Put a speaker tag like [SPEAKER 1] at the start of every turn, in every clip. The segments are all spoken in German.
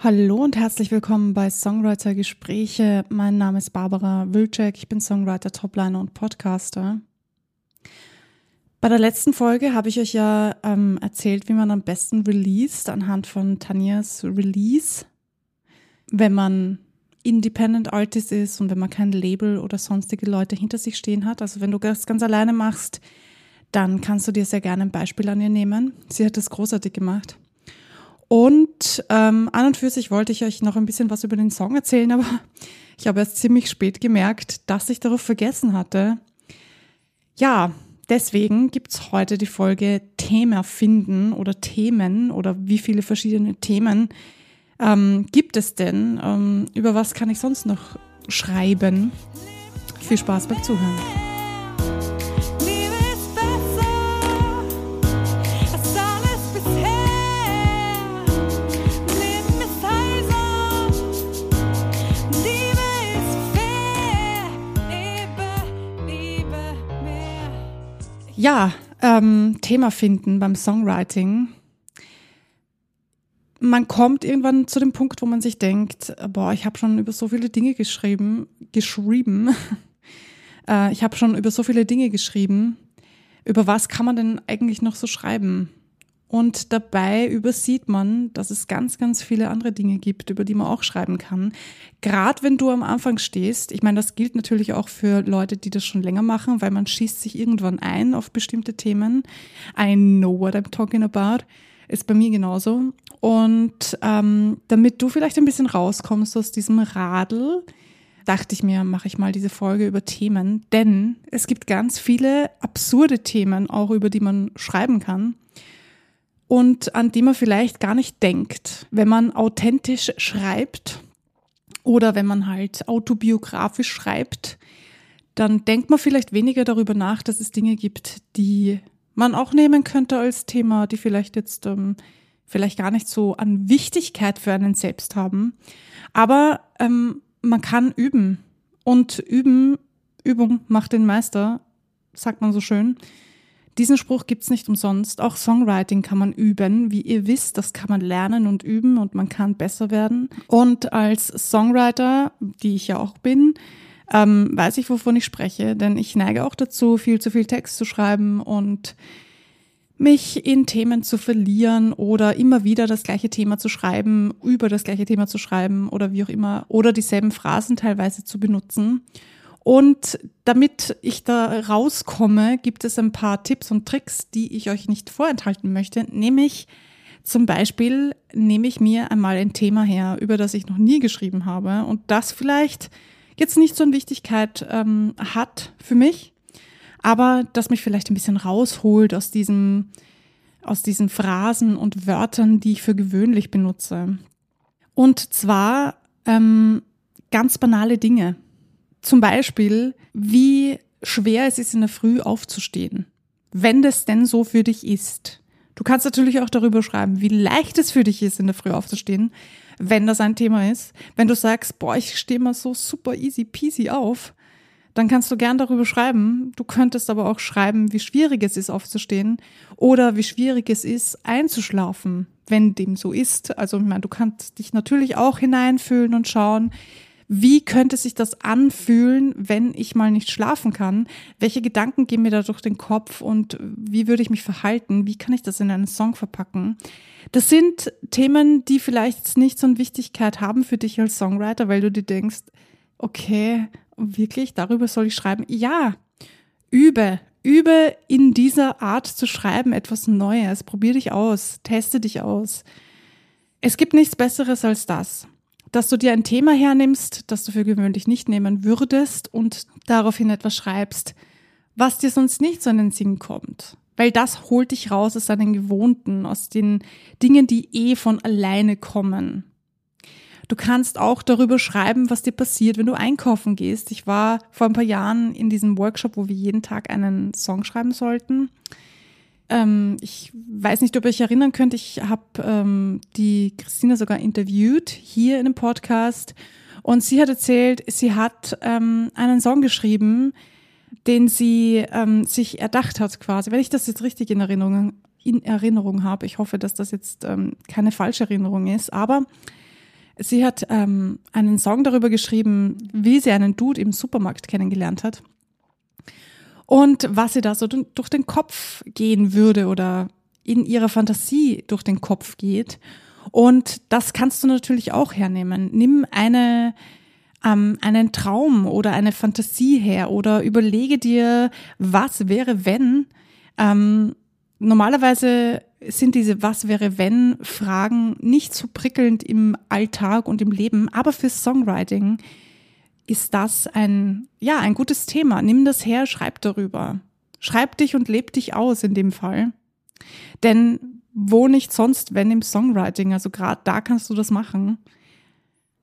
[SPEAKER 1] Hallo und herzlich willkommen bei Songwriter Gespräche. Mein Name ist Barbara Wilczek. Ich bin Songwriter, Topliner und Podcaster. Bei der letzten Folge habe ich euch ja ähm, erzählt, wie man am besten released anhand von Tanjas Release, wenn man Independent Artist ist und wenn man kein Label oder sonstige Leute hinter sich stehen hat. Also wenn du das ganz alleine machst, dann kannst du dir sehr gerne ein Beispiel an ihr nehmen. Sie hat das großartig gemacht. Und ähm, an und für sich wollte ich euch noch ein bisschen was über den Song erzählen, aber ich habe erst ziemlich spät gemerkt, dass ich darauf vergessen hatte. Ja, deswegen gibt's heute die Folge Thema finden oder Themen oder wie viele verschiedene Themen ähm, gibt es denn? Ähm, über was kann ich sonst noch schreiben? Viel Spaß beim Zuhören. Ja, ähm, Thema finden beim Songwriting. Man kommt irgendwann zu dem Punkt, wo man sich denkt, boah, ich habe schon über so viele Dinge geschrieben, geschrieben. äh, ich habe schon über so viele Dinge geschrieben. Über was kann man denn eigentlich noch so schreiben? Und dabei übersieht man, dass es ganz, ganz viele andere Dinge gibt, über die man auch schreiben kann. Gerade wenn du am Anfang stehst, ich meine, das gilt natürlich auch für Leute, die das schon länger machen, weil man schießt sich irgendwann ein auf bestimmte Themen. I know what I'm talking about. Ist bei mir genauso. Und ähm, damit du vielleicht ein bisschen rauskommst aus diesem Radl, dachte ich mir, mache ich mal diese Folge über Themen. Denn es gibt ganz viele absurde Themen, auch über die man schreiben kann und an die man vielleicht gar nicht denkt, wenn man authentisch schreibt oder wenn man halt autobiografisch schreibt, dann denkt man vielleicht weniger darüber nach, dass es Dinge gibt, die man auch nehmen könnte als Thema, die vielleicht jetzt ähm, vielleicht gar nicht so an Wichtigkeit für einen selbst haben. Aber ähm, man kann üben und üben, Übung macht den Meister, sagt man so schön. Diesen Spruch gibt's nicht umsonst. Auch Songwriting kann man üben. Wie ihr wisst, das kann man lernen und üben und man kann besser werden. Und als Songwriter, die ich ja auch bin, ähm, weiß ich, wovon ich spreche, denn ich neige auch dazu, viel zu viel Text zu schreiben und mich in Themen zu verlieren oder immer wieder das gleiche Thema zu schreiben, über das gleiche Thema zu schreiben oder wie auch immer, oder dieselben Phrasen teilweise zu benutzen. Und damit ich da rauskomme, gibt es ein paar Tipps und Tricks, die ich euch nicht vorenthalten möchte. Nämlich zum Beispiel nehme ich mir einmal ein Thema her, über das ich noch nie geschrieben habe und das vielleicht jetzt nicht so eine Wichtigkeit ähm, hat für mich, aber das mich vielleicht ein bisschen rausholt aus diesem, aus diesen Phrasen und Wörtern, die ich für gewöhnlich benutze. Und zwar ähm, ganz banale Dinge. Zum Beispiel, wie schwer es ist, in der Früh aufzustehen. Wenn das denn so für dich ist. Du kannst natürlich auch darüber schreiben, wie leicht es für dich ist, in der Früh aufzustehen, wenn das ein Thema ist. Wenn du sagst, boah, ich stehe mal so super easy peasy auf, dann kannst du gern darüber schreiben. Du könntest aber auch schreiben, wie schwierig es ist, aufzustehen oder wie schwierig es ist, einzuschlafen, wenn dem so ist. Also, ich meine, du kannst dich natürlich auch hineinfühlen und schauen, wie könnte sich das anfühlen, wenn ich mal nicht schlafen kann? Welche Gedanken gehen mir da durch den Kopf und wie würde ich mich verhalten? Wie kann ich das in einen Song verpacken? Das sind Themen, die vielleicht nicht so eine Wichtigkeit haben für dich als Songwriter, weil du dir denkst, okay, wirklich, darüber soll ich schreiben? Ja, übe, übe in dieser Art zu schreiben etwas Neues. Probier dich aus, teste dich aus. Es gibt nichts Besseres als das dass du dir ein Thema hernimmst, das du für gewöhnlich nicht nehmen würdest und daraufhin etwas schreibst, was dir sonst nicht so in den Sinn kommt. Weil das holt dich raus aus deinen Gewohnten, aus den Dingen, die eh von alleine kommen. Du kannst auch darüber schreiben, was dir passiert, wenn du einkaufen gehst. Ich war vor ein paar Jahren in diesem Workshop, wo wir jeden Tag einen Song schreiben sollten. Ähm, ich weiß nicht, ob ihr euch erinnern könnt, ich habe ähm, die Christina sogar interviewt hier in dem Podcast und sie hat erzählt, sie hat ähm, einen Song geschrieben, den sie ähm, sich erdacht hat quasi. Wenn ich das jetzt richtig in Erinnerung, in Erinnerung habe, ich hoffe, dass das jetzt ähm, keine falsche Erinnerung ist, aber Sie hat ähm, einen Song darüber geschrieben, wie sie einen Dude im Supermarkt kennengelernt hat und was ihr da so durch den Kopf gehen würde oder in ihrer Fantasie durch den Kopf geht. Und das kannst du natürlich auch hernehmen. Nimm eine, ähm, einen Traum oder eine Fantasie her oder überlege dir, was wäre, wenn. Ähm, normalerweise sind diese Was wäre, wenn Fragen nicht so prickelnd im Alltag und im Leben, aber für Songwriting ist das ein, ja, ein gutes Thema. Nimm das her, schreib darüber. Schreib dich und leb dich aus in dem Fall. Denn wo nicht sonst, wenn im Songwriting, also gerade da kannst du das machen.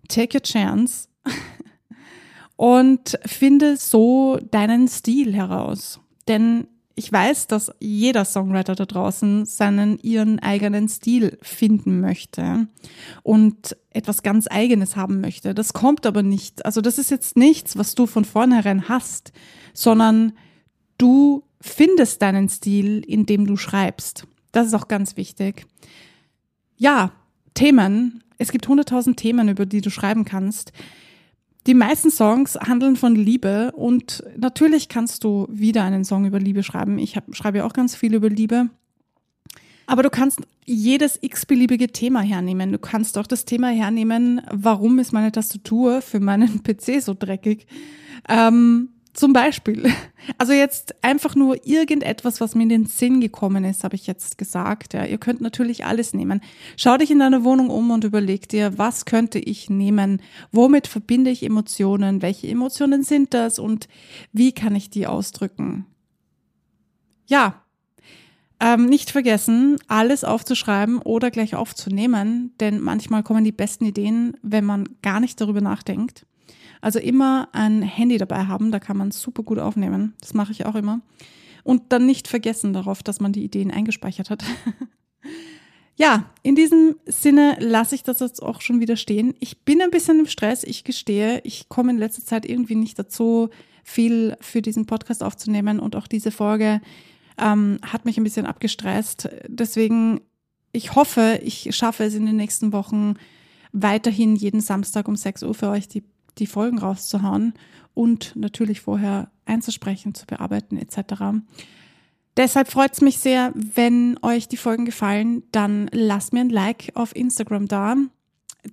[SPEAKER 1] Take your chance und finde so deinen Stil heraus. Denn ich weiß, dass jeder Songwriter da draußen seinen, ihren eigenen Stil finden möchte und etwas ganz eigenes haben möchte. Das kommt aber nicht. Also das ist jetzt nichts, was du von vornherein hast, sondern du findest deinen Stil, indem du schreibst. Das ist auch ganz wichtig. Ja, Themen. Es gibt hunderttausend Themen, über die du schreiben kannst. Die meisten Songs handeln von Liebe und natürlich kannst du wieder einen Song über Liebe schreiben. Ich hab, schreibe ja auch ganz viel über Liebe. Aber du kannst jedes x-beliebige Thema hernehmen. Du kannst auch das Thema hernehmen, warum ist meine Tastatur für meinen PC so dreckig? Ähm, zum Beispiel. Also jetzt einfach nur irgendetwas, was mir in den Sinn gekommen ist, habe ich jetzt gesagt. Ja, ihr könnt natürlich alles nehmen. Schau dich in deiner Wohnung um und überleg dir, was könnte ich nehmen? Womit verbinde ich Emotionen? Welche Emotionen sind das? Und wie kann ich die ausdrücken? Ja. Ähm, nicht vergessen, alles aufzuschreiben oder gleich aufzunehmen, denn manchmal kommen die besten Ideen, wenn man gar nicht darüber nachdenkt. Also immer ein Handy dabei haben, da kann man super gut aufnehmen. Das mache ich auch immer. Und dann nicht vergessen darauf, dass man die Ideen eingespeichert hat. ja, in diesem Sinne lasse ich das jetzt auch schon wieder stehen. Ich bin ein bisschen im Stress, ich gestehe. Ich komme in letzter Zeit irgendwie nicht dazu, viel für diesen Podcast aufzunehmen und auch diese Folge ähm, hat mich ein bisschen abgestresst. Deswegen, ich hoffe, ich schaffe es in den nächsten Wochen weiterhin jeden Samstag um 6 Uhr für euch die die Folgen rauszuhauen und natürlich vorher einzusprechen, zu bearbeiten etc. Deshalb freut es mich sehr, wenn euch die Folgen gefallen, dann lasst mir ein Like auf Instagram da.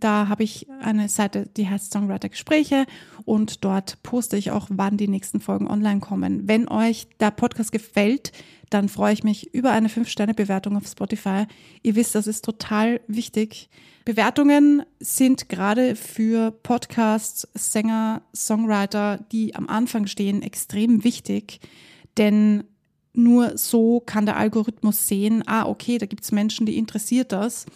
[SPEAKER 1] Da habe ich eine Seite, die heißt Songwriter Gespräche und dort poste ich auch, wann die nächsten Folgen online kommen. Wenn euch der Podcast gefällt, dann freue ich mich über eine 5-Sterne-Bewertung auf Spotify. Ihr wisst, das ist total wichtig. Bewertungen sind gerade für Podcasts, Sänger, Songwriter, die am Anfang stehen, extrem wichtig, denn nur so kann der Algorithmus sehen, ah, okay, da gibt es Menschen, die interessiert das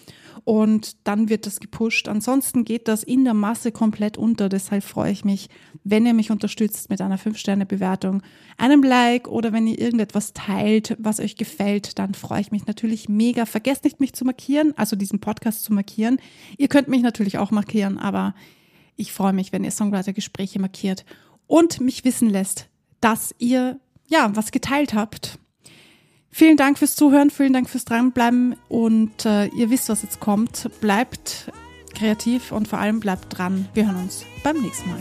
[SPEAKER 1] und dann wird das gepusht. Ansonsten geht das in der Masse komplett unter. Deshalb freue ich mich, wenn ihr mich unterstützt mit einer 5-Sterne-Bewertung, einem Like oder wenn ihr irgendetwas teilt, was euch gefällt, dann freue ich mich natürlich mega. Vergesst nicht, mich zu markieren, also diesen Podcast zu markieren. Ihr könnt mich natürlich auch markieren, aber ich freue mich, wenn ihr Songwriter-Gespräche markiert und mich wissen lässt, dass ihr ja was geteilt habt Vielen Dank fürs Zuhören, vielen Dank fürs Dranbleiben und äh, ihr wisst, was jetzt kommt. Bleibt kreativ und vor allem bleibt dran. Wir hören uns beim nächsten Mal.